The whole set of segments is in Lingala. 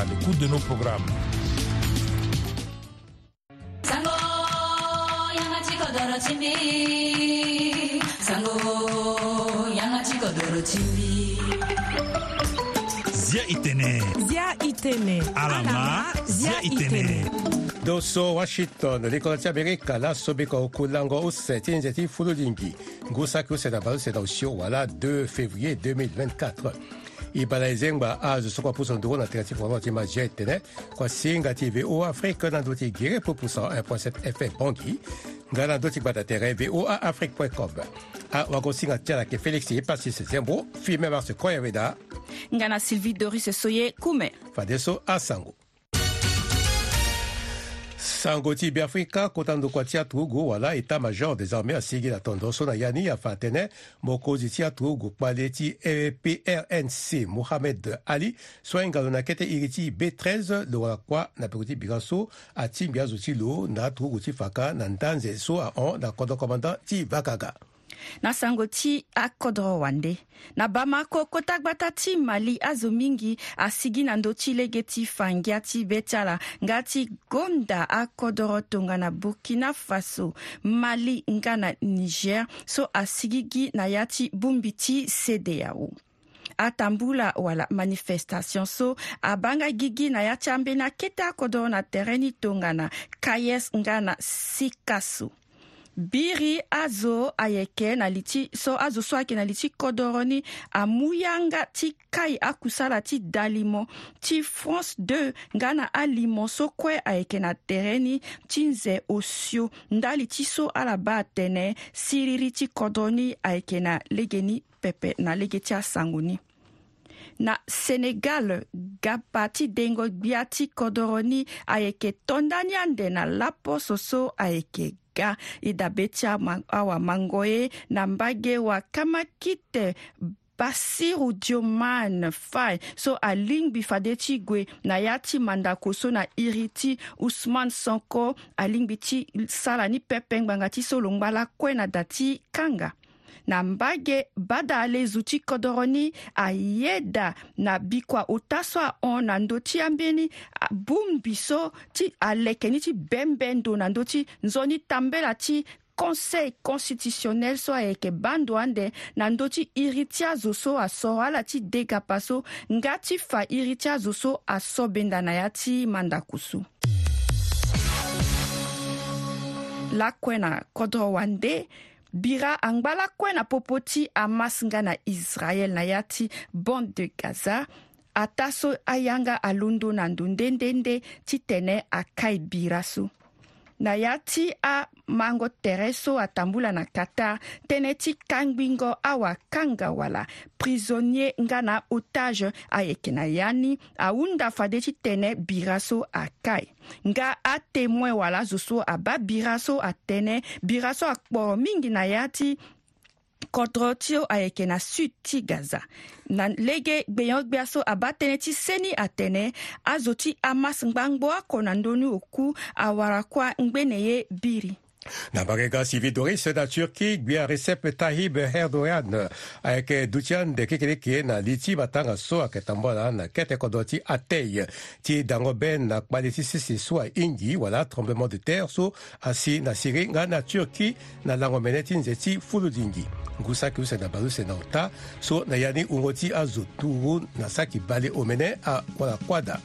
à l'écoute de nos programmes. zia itene zia itene alama zia itene doso washington likolati abirika lasobika okulango osɛti ni nzɛti fululingi ngusaki osɛta C'est sɛta osio wala 2 février 2024 ibala yenzengba azo so kua puso nduru na tengati kuango ti ma jet tënë kua singa ti voa afrique na ndö ti giri pupuso 1.7 fm bongi nga na ndö ti gbata tere voa afrique com awako singa ti ala yeke félix ye pasi sezembo fi mê marce koyaweda nga na sylvie doris soye kume fade so asango sango ti be afrika kota ndokua ti atugu wala état-major des armées asigi na tondo so na ya ni afa atënë mokonzi ti atugu kpale ti prnc mohamed ali so ahingalo na kete iri ti b13 lo lakua na peko ti bira so atingbi azo ti lo na atugu ti faka na ndanze so ahon na kodro commandant ti vakaga na sango ti akodro wande na bamako kota gbata ti mali azo mingi asigi na ndö ti lege ti fangia ti be ti ala nga ti gonda akodro tongana burkina faso mali nga na niger so asigi gi na ya ti bongbi ti cdao atambu la wala manifestation so abanga gigi na ya ti ambeni akete akodro na tere ni tongana kayes nga na sika so biri azo ayeke na li ti so azo so ayeke na li ti kodro ni amû yanga ti kai akusala ti dali mo ti france 2 nga na alimo so kue ayeke na tere ni ti nze osio ndali ti so ala ba atene siriri ti kodro ni ayeke na lege ni pepe na lege ti asango ni na senegal ga pati dengo gbia ti kodro ni ayeke tondani ande na lapo so ayeke ga e dabe ti awamango ye na mbage wakama kite basiru dioman fai so alingbi fade ti gue na ya ti mandako so na iri ti ousmane sonko alingbi ti sara ni pepengbanga ti so longba lakue na da ti kanga na mbage bada ala e zo ti kodroni ayeda na bi kua ota so ahon na ndö ti ambeni abungbi so ti aleke ni ti bembendo na ndö ti nzoni tambela ti conseil constitutionnel so ayeke bando ande na ndö ti iri ti azo so asoro ala ti dega pa so nga ti fa iri ti azo so asobenda na ya ti mandakusu lakue na kodro wande bira angbala kue na popo ti hamas nga na israel na ya ti bande de gaza ata so ayanga alondo na ndo ndendende ti tene akai bira so na ya ti amango tere so atambula na qatar tënë ti kangbingo awakanga wala prisonnier nga na otage ayeke na ya ni ahunda fade ti tene bira so aka e nga atémoin wala zo so aba bira so atënë bira so akporo mingi na ya ti kodro ti o ayeke na sud ti gaza na lege gbeyangbea so abâ tënë ti seni atene azo ti amas ngbangbo akona ndöni oku awara kuâ ngbene ye biri Nabarega Sividori na Turki gbia Recep Tayyip Erdogan ayeke euh, duti de kekele kee na li ti batanga so ayeke tambo ala na kete kodro ti atei ti dango be na kpale ti sese so ahindi wala tremblement de terre so asi na siri nga na turki na lango mene ti nze ti fuludingi ngu saki use na bazo na ota so na ya ni hungo ti azo turu na saki bale omene awala kuada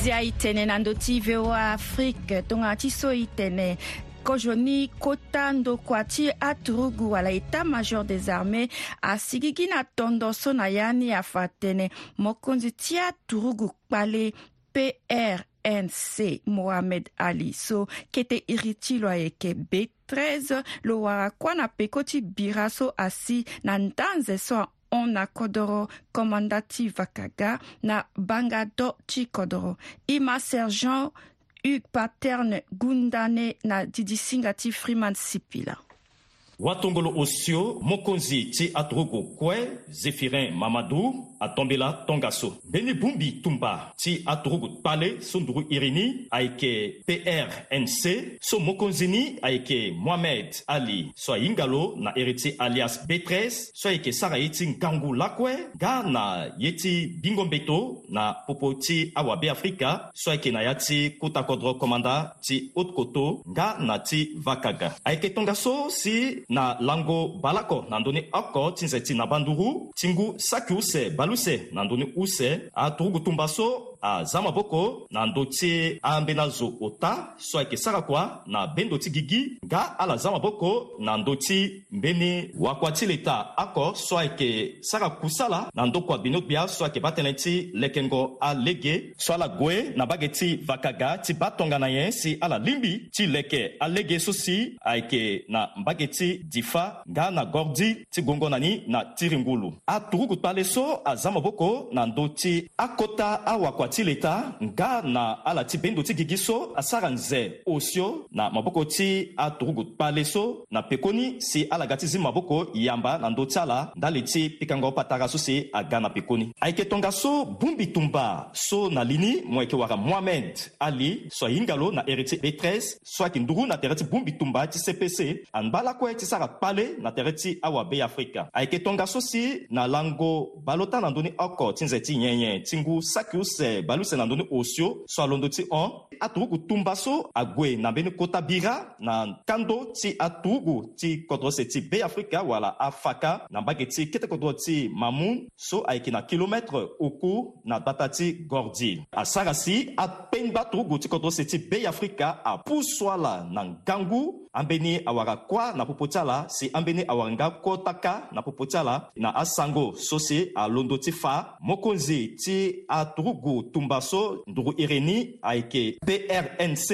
zia e tene na ndö ti voa afrique tongana ti so e tene kozoni kota ndokua ti aturugu wala état major des armées asigi gi na tondo so na ya ni afa tënë mokonzi ti aturugu kpale prnc mohamed ali so kete iri ti lo ayeke be 13 lo wara kuâ na peko ti bira so asi na ndanze so hon na kodro komanda ti vakaga na banga do ti kodro i ma sergent hugues paterne gundane na didisinga ti freeman sipila watongolo osio mokonzi ti atogo kue zefirin mamadu atombela tongaso benibumbi tumba ti atogo tpale so nduru iri ni ayeke prnc so mokonzi ni ayeke mohamed ali so ahinga lo na iri ti alias b13 so ayeke sara ye ti ngangu lakue ga na ye ti bingombeto na popo ti awabe afrika so ayeke na ya ti kutakodro komanda ti haute koto nga na ti vakaga ayeke tongaso si na lango baa ko na ndöni oko ti nze ti na bandugu ti ngu sakiuse baluse na ndöni use aturugu tumba so aza maboko na ndö ti ambeni azo ota so na be ndö ti gigi nga ala za na ndö ti mbeni wakua ti leta oko so ayeke sara kusala na ndö kua bini gbia so ayeke ba tënë ti lekengo alege so ala na bage ti vakaga ti ba tongana nyen si ala lingbi ti leke alege so si ayeke na mbage ti difa nga na gordi ti gongo na ni na tiringulu aturugu kpale so aza maboko na ndö ti akota ti leta nga na ala ti bendo ti gigi so asara nze osio na maboko ti atorugu kpale so na pekoni si alaga ti zi maboko yamba na ndö ti ala ndali ti pikango patara so si aga na pekoni ayeke tongaso so bongbi tumba so na lini mo yeke wara mohamed ali so ahinga lo na tere ti b13 so ayeke nduru na tere ti bongbi tumba ti cpc anba lakue ti sara kpale na tere ti awabe afrika ayeke tongaso si na lango balota na ndöni oko ti nze ti nyenyen ti ngu sakiuse balu sene na ndöni osio so alondo ti hon atugu gu tumba so ague na mbeni kota bira na kando ti atugu ti kodro sene ti be afrika wala afaka na mbage ti kete kodro ti mamun so ayeke na kilometre oko na data ti gordi asara si apengba atugu gu ti kodro sene ti be afrika apu so ala na ngangu an be ni awara kuâ na popotia la si an be ni awara nga kota ka na popotia la na asango so si alondo ti fâ mokonzi ti aturugu tumba so ndugu iri ni ayeke prnc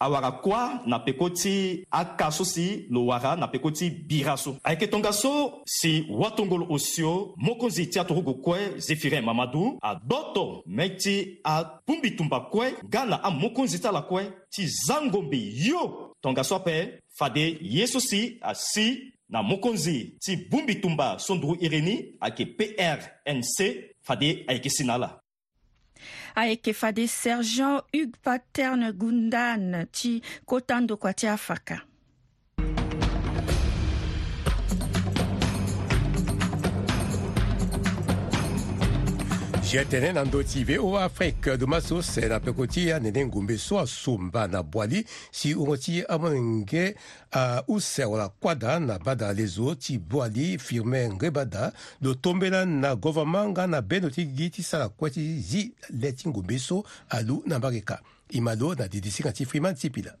awara kuâ na peko ti aka so si lo wara na peko ti bira so ayeke tongaso si watongolo osio mokonzi ti atorugu kue zefirin mamadu adoto mê ti apumbi tumba kue nga na amokonzi ti ala kue ti zango mbi yo tongasoape fade ye so si asi na mokonzi ti bungbi tumba so nduru iri ni ayeke prnc fade ayeke si na ala ayeke fade sergent hugues paterne gundan ti kota ndokua ti afaka nigér tene na ndö ti ve o afrique lo maso sere na peko ti anene ngombe so asomba na buali si hongo ti amenge usero na kuada na bada lezo ti buali firmin ngebada lo tombela na gouvernement nga na beno ti gi ti sara kue ti zi le ti ngombe so alu na mbage ka e ma lo na didi singa ti freeman ti pila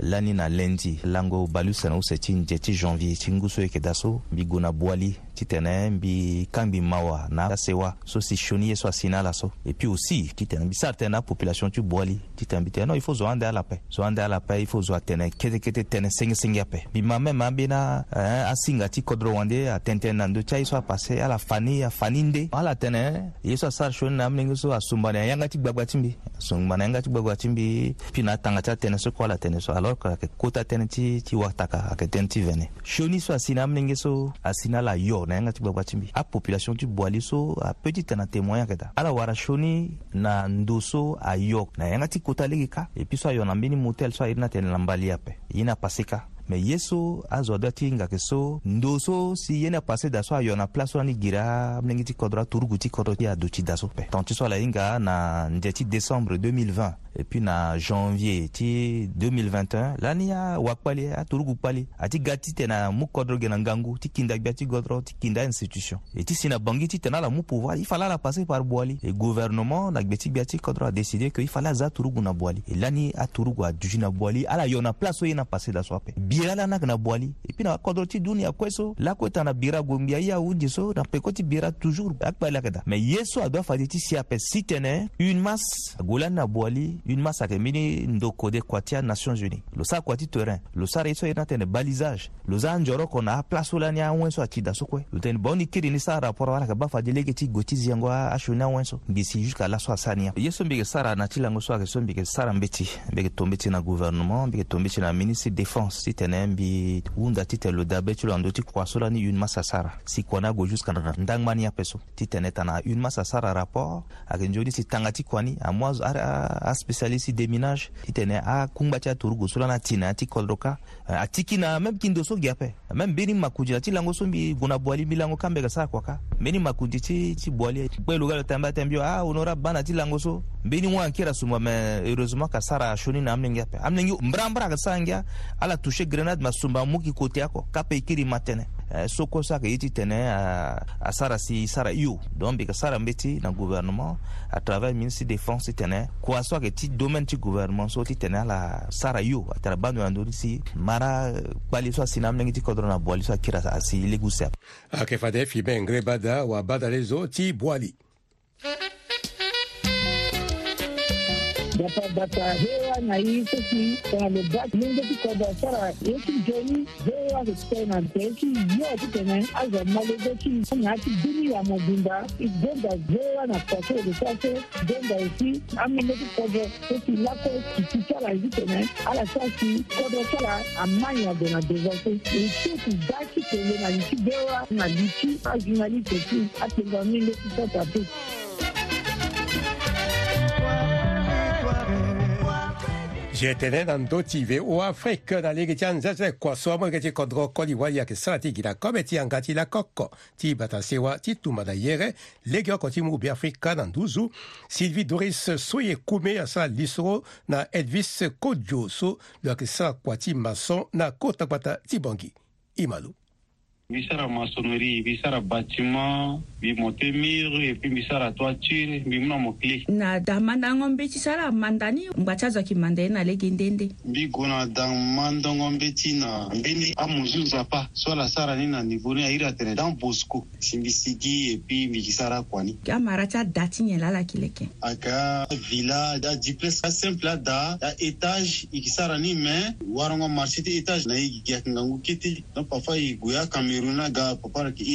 lani na lendi lango balu sɛnɛ u ti ci ti ci janvier ci nguso ye keda so mbi gue na boali titene mbi kangbi mawa na asewa so si sioni ye so asi sina ala so e puis aussi titene mbi sara tɛnɛ na apopulation ti boali ci tɛnɛ bi tɛnɛ non il faut zo ande ala ape zo an ala ape il faut zo atene tɛnɛ kete kete tɛnɛ senge senge a pɛ ma même ambeni bena eh, a ti kodro wande atene tënë na ndö ti aye so apasse ala fani a fani nde ala tene ye so asara sioni na amnenge so a sungbana yanga ti gbagba ti mbi sungbana yanga ti gbagba ti mbi pi na tanga ca tɛnɛ so kɔ ala tɛnɛ so ala alors que ayeke kota tënë ti ti wataka ayeke tënë ti vene sioni so asi na amilenge so asi na ala yo na yanga ti gbagba ti mbi apopulation ti buali so apeut ti na témoin ayeke ta ala wara sioni na ndo so ayo na yanga ti kota lege ka e puis so ayo na mbeni motel so airi na tene na mbali ape ye na pase ka mɛ yeso azɔ dɔ ti ngake so ndoso si yene pase daso ayɔna pla so ani gira mlengi ti kɔdɔra torugu ti kɔdɔ ti ado ti daso pɛ tɔn ti so ala hinga na nde ti décembre 2020 et puis na janvier ti 2021 lani awa kpali atorugu kpali ati ga ti tene mu kɔdɔrɔ ge na ngangu ti kinda gbia ti gɔdɔrɔ ti kinda institution e ti si na bangi ti tene ala mu pouvoir i fale ala pase par boali e gouvernement na gbe ti gbia ti kɔdɔrɔ adécide ke i fale aza torugu na boali e lani atorugu aduzi na boali ala yɔ na pla so ye na pase daso apɛ bira la na yeke na buali e puis na kodro ti dunia kue so lako e tanga na bira gue mbi aye so na peko ti bira toujours akpa ala yeke da me ye so adua fa ti ti si ape si tënë une masse gue lani na buali une masse ayeke mbeni ndoko de kua ti anations unies lo sara kua ti terrain lo sara ye so aye ni atene balisage lo za anzoroko na aplace so lani awen so atida so kue lo tene bongo ni kiri ni sara rapport ala yeke ba fa ti lege ti gue ti ziango asioni awen so mbi si jusqu'à la so asania ye so mbi yeke sara na ti lango so ayeke so mbi yeke sara mbi ti mbi yeke tombi ti na gouvernement mbi yeke tombi ti na ministre défense ti tene mbi wunda ti tene lo dabe ti lo ando ti kua so la ni une masa sara si kua ni ago jusqu'à ndangba ni apeso ti une masa sara rapport ayeke nzoni si tanga ti kua ni amû aspécialiste si déminage ti tene akungba ti atorugo so la ni atene ti kodro atiki na même kindo so gi ape même mbeni makundi na ti lango so mbi gue na buali mbi lango kambege sara kua ka mbeni makundi ti ti buali kpe lo ga lo tene mbe mbio ahonorable ba na ti lango so mbeni ŋo ankira suma me heureusement ka sara shoni na amnengia pe amnengi mbrambra ka sara ala touche grenade ma sumba mu kote ako kape ikiri ma eh, tene eh, so kosa ka yiti tene a, a sara si sara io donc mbi ka sara mbe na gouvernement à travers ministre défense tene kua so ayeke ti domaine ti gouvernement so ti tene ala sara io atara bandu na si mara kpali so asi na amnengi ti kodro na buali so akiri asi légusep ayeke okay, fade fi be ngre bada wa bada le ti buali datahewa na hii sisi tanalobaki lenge ti kodro sara ye ti joni hewa so ti kue na nte ti yo ti tene azo ma lege ti anya ti bini ya mo gbunda i gbenda hewa na kpase lo ti ase gbenda e ti amenge ti kodro so ti lako kiti sara e ti tene ala ti asi kodro sara amani ado na devase e ti e ti da ti tene na li ti bewa na li ti azi na li tene ti atengua mi lege ti sara ti apeut J'étais dans d'autres au Afrique, dans les gens, c'est quoi, soit moi, j'ai contre Koliwali, qui stratégie, la comédie, en gâti, la coco, ti batasewa, ti tumada yere, les gars, quand ils Afrique, dans 12 ans, Sylvie Doris, soye koumé, à sa lisro, na Elvis Kodjo, so, le qui sera quoi, ti maçon, na kota kwata, ti bangi, imalou. mbi sara maçonnerie mbi sara bâtiment mbi monte mire epui mbi sara toiture mbi mu na mokili na damandango mbe ti sara manda ni ngba ti azwaki manda ye na lege nde nde mbi gue na damandango mbe ti na mbeni amonzu nzapa so ala sara ni na niveau ni airi atene dan bosco si mbi sigi epui mbi yeke sara kua ni amara ti ada ti nyen lala kileke aga villa aduplex asimple ada aétage yeke sara ni me warongo marché ti étage na ye yeke yeke ngangu kiti donc parfois e gue akamerou runa ga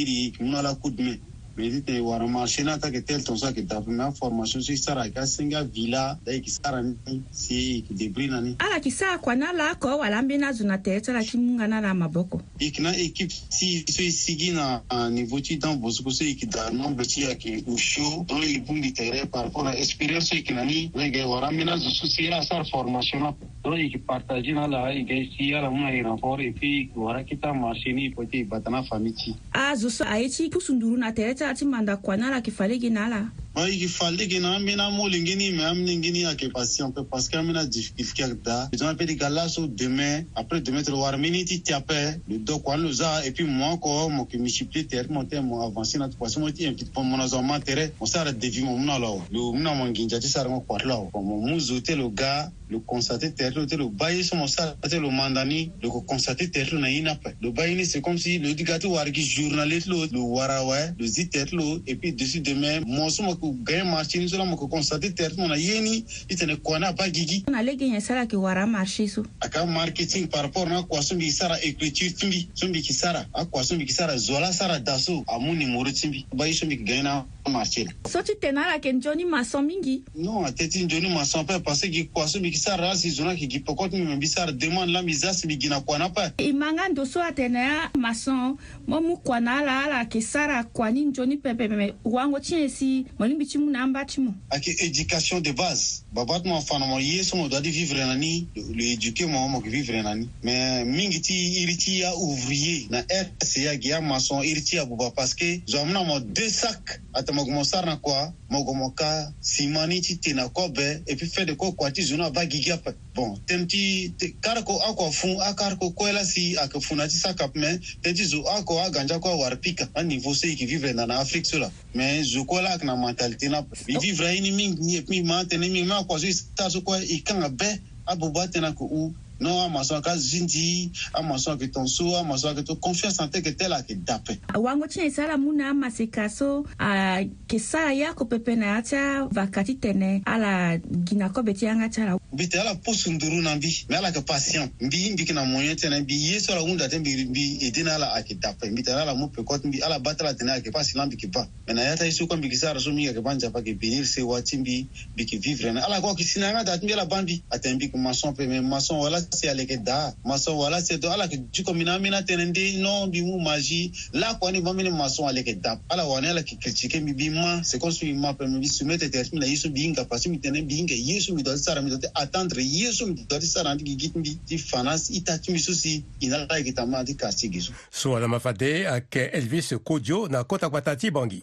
iri ki muna kudme medite wara mashina ta ke tel tonsa ke dafu ma formation si sara ka singa villa da ki sara ni si ki debri na ni ala ki saa kwa na la ko wala mbe na zuna te tala ki munga na la maboko ikna équipe si so isigi na niveau ti dan bosuko so iki da nombre ti ya ki usho don i bungi tere par rapport à expérience so iki na ni rege wara mbe na zusu si ira sara formation na don iki partage na la ige si ala munga i renfort et puis wara kita mashini poti batana famiti a zusu a ye ti pusunduru na tere tala ti manda ni ala kwa nala kifariki ala il fallait que nous amena molingini mais amningini à passer un peu parce qu'on a difficulté là ils ont appelé galas demain après demain tu voir minute tu appelles le doc on nous a et puis moi encore moi qui me suis plus terre moi avancer notre poisson moi tu un petit peu mon azama terre on s'arrête de vivre mon là le mon manginja tu sers mon quoi là comme nous le gars le constater terre le le bail son le mandani le constater terre na ina le bail c'est comme si le digato wargi journaliste le warawa le ziter et puis dessus demain moi kuganye marché ni so la moke constate tere ti mo na ye ni ti tene kone apa gigi na lege nyen sara yeke wara marché so aka marketing par rapport na kua so mbi sara écriture ti mbi so mbi yeke sara akua so mbi yeke sara zo ala sara da so amû numéro ti mbi ba ye so mbi yeke ganye na marché la so ti tene ala yeke nzoni mason mingi non atê ti nzoni mason ape parce que gi kua so mbi yeke sara ala si zo na yeke gi poko ti mbi me mbi sara demande la mbi za si mbi gi na kua na ape e manga ndo so atene amason mo mu kua na ala ala yeke sara kua ni nzoni pepeme wango ti nyen si mo woni mbi an éducation de base babatuma fanamo yesomo do adi vivre nani lo éduqué mo mo ko vivre nani mais mingiti ti iri ti ya ouvrier na rse ya gi ya maçon iri ti abuba parce que zo amina mo deux sacs atamo gue mo sara na quoi mo gue mo ka et ni ti puis fede de quoi ti zo ni ava gigi bon tene ti te, kari ko oko afun akari ko kue la si ayeke funa ti sakap me tënë ti zo oko aganja kue awari pika aniveau so e yeke vivre na na afrique so la me zo kue la ayeke na mentalité na e vivre aini mingi ni e puis mingi ma atene mingi ma akua so e sara so kue e kanga be abobo atene ayeke u non amaso aka zindi amaso ayeke tongaso amaso ayeke to confiance na tëge tëla ayeke dape wango ti na e sara mu na amaseka so ayeke sara ye akopepe na ya ti avaka ti tene ala gi na kobe ti yanga ti ala mbi tene ala poso nduru na mbi mbi ala yeke patient mbi mbi yeke na moyen tënë mbi ye so ala hunda te mbi mbi ede na ala ayeke dape mbi tene ala mu pekote mbi ala ba ti ala tene ayeke pasila mbi yeke ba me na ya ti aye so kue mbi yeke sara so mbi ayeke ba nzapa yeke bénir sewa ti mbi mbi yeke vivre na ala yeke oko yeke sini yanga da ti mbi ala ba mbi atene mbi yeke maçon ape me maçon wala sialekeda mason wala seto ala yeke diko mini ambeni atene nde non mbi mu magi la kuâ ni mbambeni mason ayeke da ala wani ala yeke critiqué mbi bi ma c'est comme si mbi ma peut mbi soumettre tere ti mbi na ye mbi hinga parce mbi tene mbi hinga ye so mbi duâ ti sara mbi duâ ti attendre ye so mbi duâ ti sara anti gi gi ti mbi ti fa na i ta ti mbi so si e na ala yeke ta ma anti quartier gi so so ala mafade ayeke elvis kodio na kota kpata ti bangi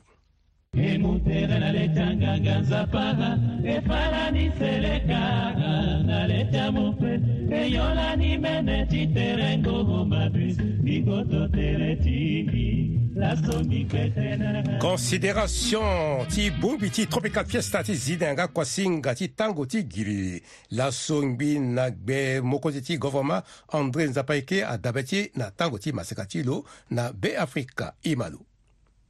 emutela naletanganga nzapara efalanise lekaka naleta mopepe eyolani mene titerengo omabe bigoto teretiki considération ti bongbi ti tropical fiesta ti zi na yanga kuasinga ti tango ti giri laso ngbi na gbe mokonzi ti gouvernement andré nzapa e kê adabe ti na tango ti maseka ti lo na beafrika i ma lo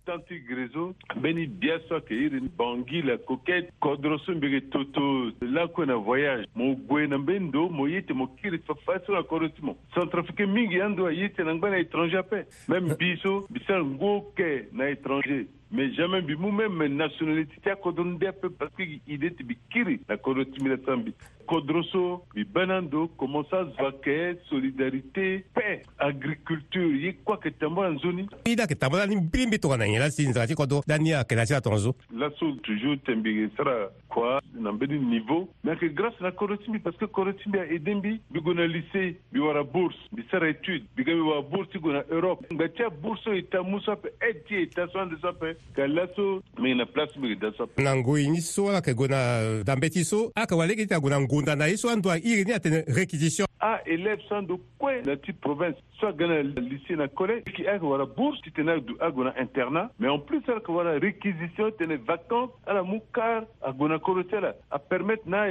tanti grizo beni so ke irin bangi la koke kodroso mbege toto la ko na voyage mo gwe na bendo mo yete mo kiri fa faso la korotimo centrafrique mingi ando yete na ngana étranger pe même biso bisan ngoke na étranger mais jamais bi mu même nationalité ta kodon depe parce que idée bi kiri na korotimi la tambi kodroso mbi benan do komonsa zwa kɛ solidarité pɛ agriculture ye kuâ kɛ tambo na nzoni i la kɛ tambo la ni biri mbi tongana ɲɛ la si nzagati kɔ do la ni a kɛlɛsi la tɔnɔ so laso toujours tɛnbege sara kua na mbeni niveau mais ke grâce na koroti mbi parce que koroti mbi aede mbi mbi go na lycée mbi wara bourse mbi sara étude mbi ga mbi wara bourse ti go na europe ngba ti abourse oyo ta mu so ape aide ti e ta so ande so ape ka laso mbi na place mbi ge da so ape na ngoi ni so ala yeke go na dambe ti so ayeke wara lege ti na go na ngoi kunda na ye so iri ni atene réquisition a élève san do kue na ti province so gana lycée na kole ki ake wara bourse ti tene du agona internat mais en plus ala que wara réquisition tene vacances ala la mukar agona koro à ala apermettre na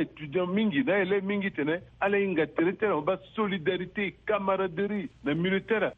mingi na élève mingi tene ala ye nga tere ti solidarité camaraderie na milieu ti ala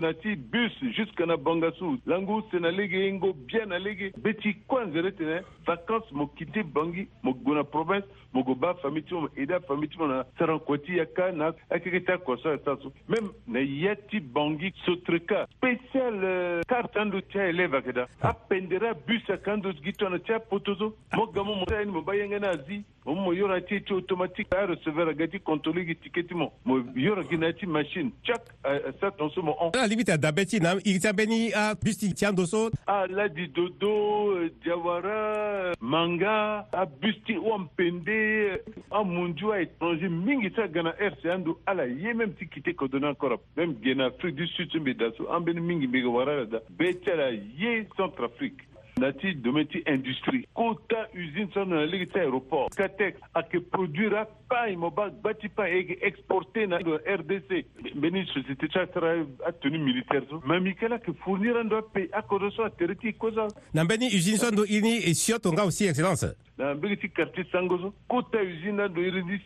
na ti bus jusqu'à na bangasu langu use na lege ingo bien na lege be ti kue anzere tene vacance mo kiti bangi mo gona province mo gue famille famitimu ida famitimu na sarankoti ya ka na akikita kɔsɔ ya sasu meme na ya ti bangi sotreka spesial euh, carte an do cɛ eleva keda a ah. pendera bus kan do gitɔna cɛ potozo mo gamu mo ni mo ba yɛngɛna a zi mo yɔrɔ ti ti automatique a receveur ga ti contrôle gi tiketi mo mo yɔrɔ gi na ti machine chak sa tonso mo on ala limite da beti na i ta beni a bus ti tian doso a la di dodo jawara euh, euh, manga a bus ti won pende a munjuwa étranger mingi ti aga na rc ala ye même ti kite kodona encore même gue afrique du sud ti mbi da so mingi mbege wara la da be ti ala ye centre afrique na domaine ti industrie quota usine so na ligi ti aéroport katex ayeke produire apaille mo ba gba ti paille ayeke na rdc mbeni société ti a tenu militaire so ma miki ala fournir un ape pays so atere ti hiko so na mbeni usine so do ini e sio nga aussi excellence dans un petit quartier Sangoso, côté usine, il y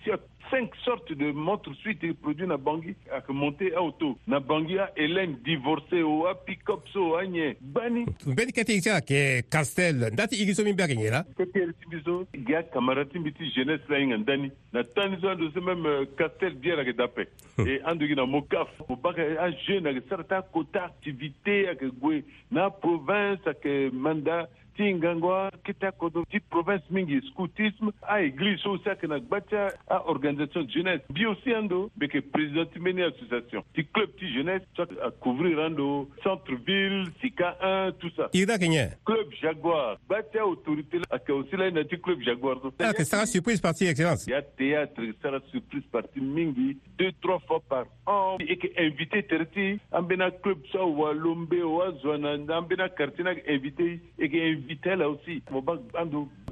cinq sortes de montres suite et produits dans Bangui, à montée à auto. Dans Bangui, Hélène divorcé ou à pick-up, bani. Tu bani. Beni kati ikisa ke Castel, ndati igiso mi bagi ngela? Kati ikisa, ya kamarati biti jeunesse la inga ndani. Na tani zo ando se même euh, Castel biera ke dape. Hum. Et dehors de mokaf, ou baka a jeune, avec certains quotas activités, avec dans na province, avec mandat, tingangwa kitakodo ti province mingi scoutisme aéglise so si ayeke na gba ti aorganisation jeunesse mbi aussi ando mbeke président ti mbeni association ti club ti jeunesse so couvrir acouvrir ando centre ville sika 1 tout ça iri ayeke nyen club jaguar gba ti autorité ayeke aussi là un na ti club jaguar so ayeke ah, sara surprise parti excellence ya théâtre sara surprise parti mingi deux trois fois par an e yeke invité tere ti ambeni aclub so awalombe o azwa na ambeni akartier ni ayeke invité yeke invité là aussi moba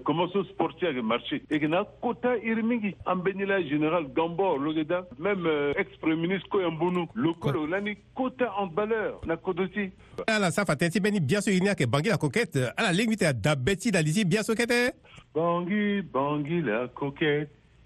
commence au sportier ke marché que na kota Irmingi, en an général gambor logeda même euh, ex premier ministre koyan bunu lani kota en valeur na kodosi ala safa bien sûr il n'y a que Bangui la coquette ala euh, la ligne euh, da bɛti bien lisi biaso kɛtɛ Bangui Bangui la coquette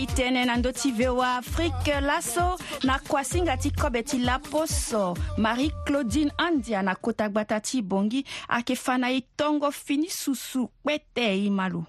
e tënë na ndö ti voa afrique laso na kua singa ti kobe ti laposo marie claudine andia na kota gbata ti bongi ayeke fa na e tongo fini susu kpete e ma lo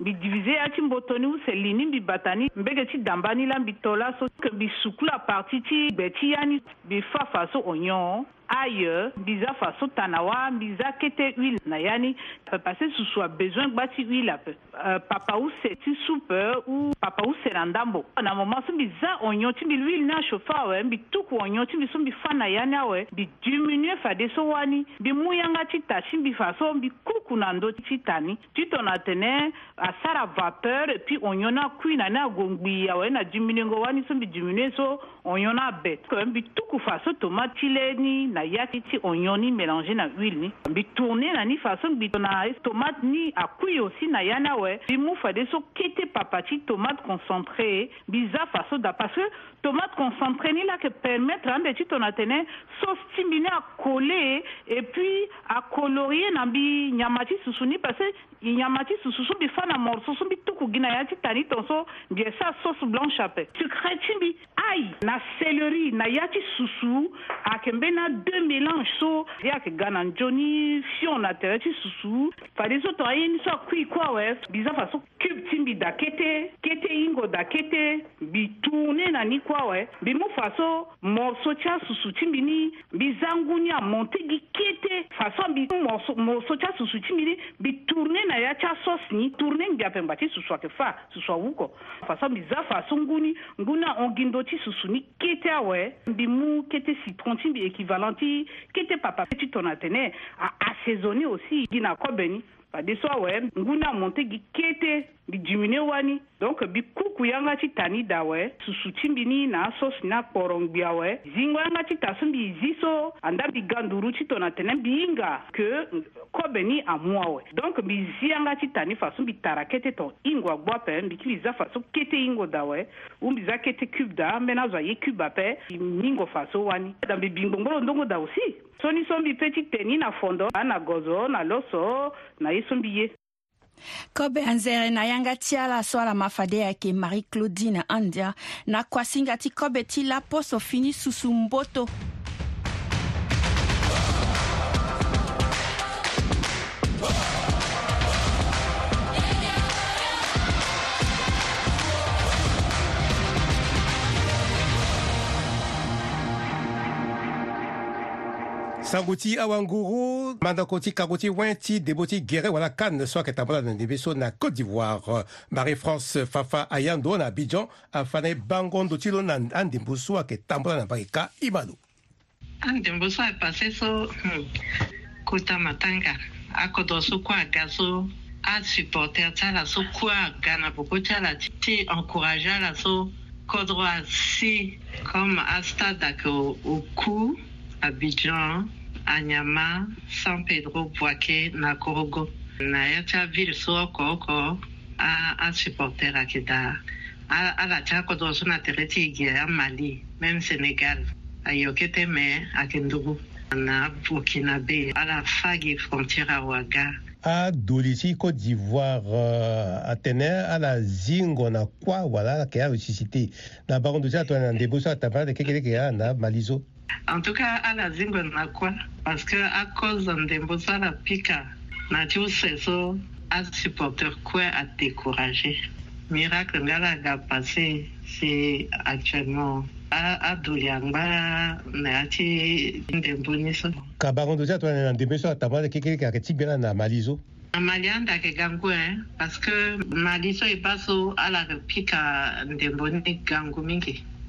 mbi divize ya ti mbotoni useli ni mbi batani mbege ti damba ni la mbi tola so ke mbi suku la parti ti gbe ti ya ni mbi fa fa so onyon aye mbi za fa so tana wa mbi za kete huile na ya ni ape pase susu abesoin gba ti huile ape uh, papa use ti supe u papa use na ndambo na moma so mbi za onyon ti mbi huile ni achauffe awe mbi tuku onyon ti mbi so mbi fa na ya ni awe mbi diminue fade so wani mbi mu yanga ti ta si mbi fa so mbi ku kuna ndo ti tani ti tongana tene asara vapeur e puis on yɔn kui na ne agongbi awe na diminengo wani so mbi dimine so on yɔn abɛ n mbi tuku fa so tomati le ni na ya ti ti on yɔn ni mélange na huile ni mbi tourne na ni fa so mbi tongana tomate ni akui aussi na ya ni awe mbi mu fa de so kete papa ti tomate concentré ye mbi za fa so da parce que tomate concentré ni lake permettre ambe ti tongana tene so si mbi ni akole e puis acolorie na mbi nyama nyamaci susu ni parce que nyamaci susu so mbi fâ na moro so so mbi tukugi na ya ti tani tonso ngie sâ sauce blanche ape sucre ti mbi ai na céleri na ya ti susu ayeke mbeni adeux mélange so ye ayeke ga na nzo ni fion na tere ti susu fade so tongana ye ni so akui kue awe bizafa so cube ti mbi da kete kete hingo da kete mbi tourne na ni kue awe mbi mu fa so morso ti asusu ti mbi ni mbi zangu ni amonte gi kete fa so mbi morso ti asusu timidi bituurne na yacha sosni tuurne ngiape mbati susua ke fa susua wuko fasa mbi za fa so nguni ngu na ongindo ti susu ni kete awe mbi mu kete citron ti mbi équivalent ti kete papa ti tongana tene aassaisonné aussi gi na kobe ni fade so awe ngu na monte gi kete mbi jimine wani donk mbi kuku yanga ti ta ni da awe susu ti mbi ni na aso si ni akporo ngbi awe zingo yanga ti ta so mbi zi so andaa mbi ga nduru ti tongana tene mbi hinga ke kobe ni amu awe donk mbi zi yanga ti ta ni fa so mbi tara kete tongana hingo agbo ape mbi kiri za fa so kete hingo da awe hue mbi za kete cube da ambeni azo aye cube ape mbi hingo fa so wani da mbi bingbongbolo ndongo da aussi so ni so mbi peut ti tene ni na fondo na gozo na loso na ye so mbi ye kobe anzere na yanga ti ala so ala mafade ayeke marie claudine andia na kuasinga ti kobe ti laposo fini susu mboto sango ti awanguru mandako ti kango ti wen ti debo ti gere wala kane so ayeke tambula na ndembe so na côte d'ivoire marie france fafa ayando na abidjan afana e bango ndo ti lo na andembu so ayeke tambula na mbage ka ima lo andembu so ayepase so hmm, kota matanga akodo so kue aga so asupporter ti ala so kue aga na boko ti ala ti encourage ala so kodro asi comme astade ayeke oku Abidjan, Anyama, San Pedro, Boaké, Nakorogo. Na yata ville so koko a a supporter akida. A a la cha ko do suna tereti ya Mali, même Sénégal. Ayokete me akendugu. Na Burkinabe, a la fagi frontière à Ouaga. a dolisi cote d'ivoire uh, atene ala zingo na kuâ wala ala yeke aresuscité na bango ndozi atongana na ndembo so atambana na kekele yeke ya na mali so en tout cas ala zingo na kuâ parce que akose ndembo so ala pika na ti use so asupporter kue adécourager miracle ngai ala ga passé c'est actuellement adoli angba na ya ti ndembo ni so ka bango ndo ti atongana na ndembo so atambula ti kekere yeke ti gbena na mali so mali anda yeke ga ngu e parce que mali so e baa so ala yeke pika ndembo ni ga ngu mingi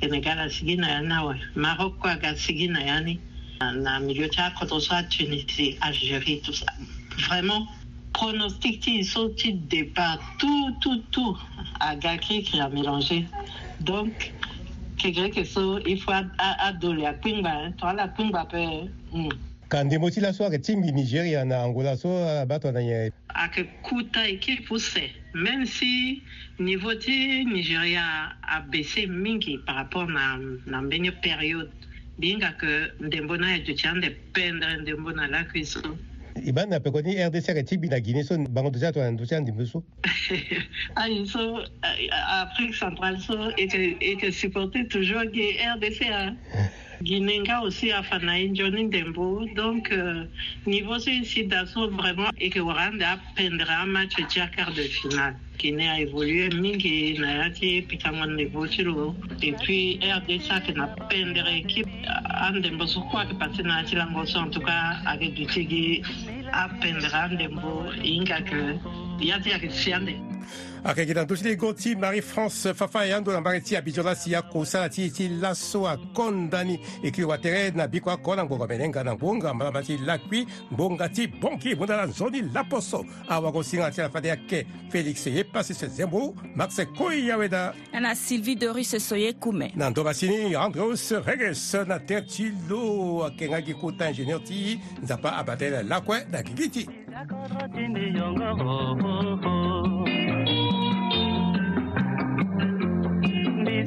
Sénégal a sigi na yan na wa Maroc quoi a sigi na yan na milieu tya kotoso a Tunisie Algérie tout ça vraiment pronostic ti so ti départ tout tout tout a ga qui a mélangé donc kekere ke so il faut a dole a kwingba hein. to ala kwingba pe ben, hmm. ka ndembo ti laso ayeke ti mbi nigeria na angola so abato na nyen ayeke kuta e kiri puuse même si niveau ti nigeria abaissé mingi par rapport na, na mbeni période binga ke ndembo na azo ti ande pendre ndembo na lako so e ba na peko ni rdc ayeke ti mbi na guinée so bango duti ato na ndö ti andimbe so aye ah, so euh, afrique centrale so e yeke supporté toujours ge rdc a Guinenga aussi a Fanaï Johnny Dembo. Donc, euh, niveau Sidaso, vraiment, et que Rwanda pendra un match de quart de finale. Guinée a évolué, Mingi, Nayati, Pitamon Nebotilo. Et puis, RDC que n'a pendra équipe. Andembo, sur quoi que passe Nayati Langoso, en tout cas, avec du Tigui, a pendra Andembo, Inga que Yati a Siande. akengela ndosile ego ti marie-france fafa e andö na mbage ti abidjan la si akosala ti ti laso akondani e kiri watere na biko oko na ngbongo mene nga na ngbonga mbalamba ti lakui ngbonga ti bongi hunda na nzoni laposo awako singa ti ala fade ake félix ye pasise zembo max koi yaweda na sylvie doris soye kume na ndö basini andreus reges na tere ti lo akengaki kuta ingénieur ti nzapa abatele lakue na gigi ti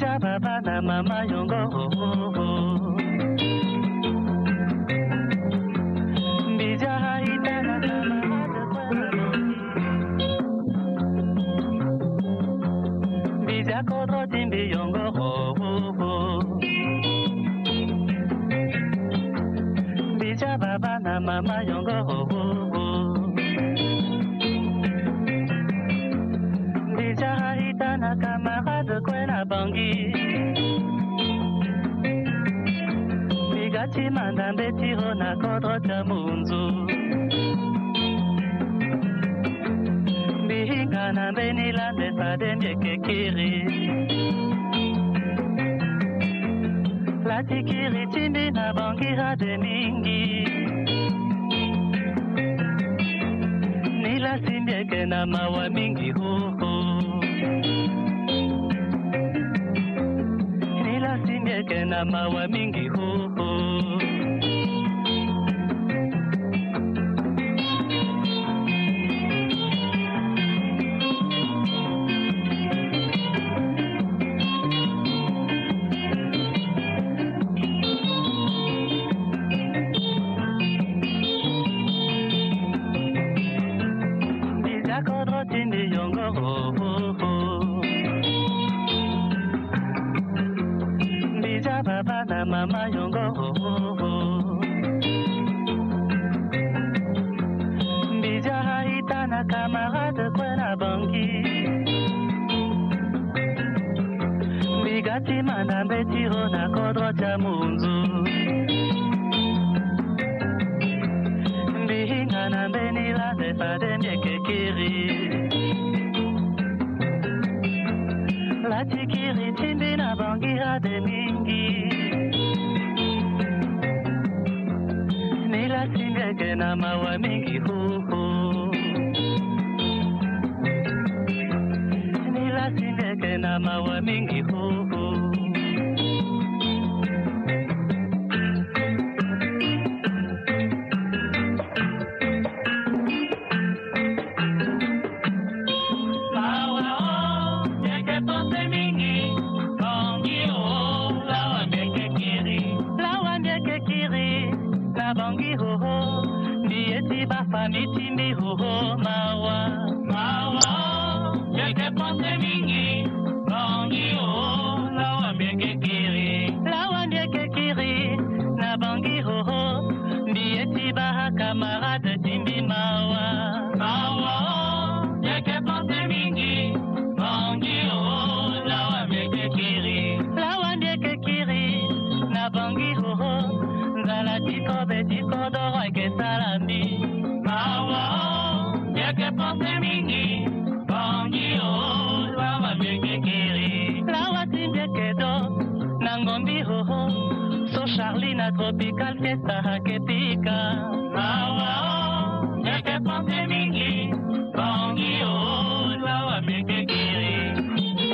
cha baba na mama yongo bija haita na mama bija koro timbi yongo bija baba na mama yongo bangi bikatimanda mbetiro na kodro ta munzu bihingana mbenilambesa dembyekekiri latikiri timbi na bangi hade mingi nilasimbyeke na mawa mingi huhu na mawa mingi huu mayo bangi hoho, nieti bafa mi ho ho, mawa. tropical fiesta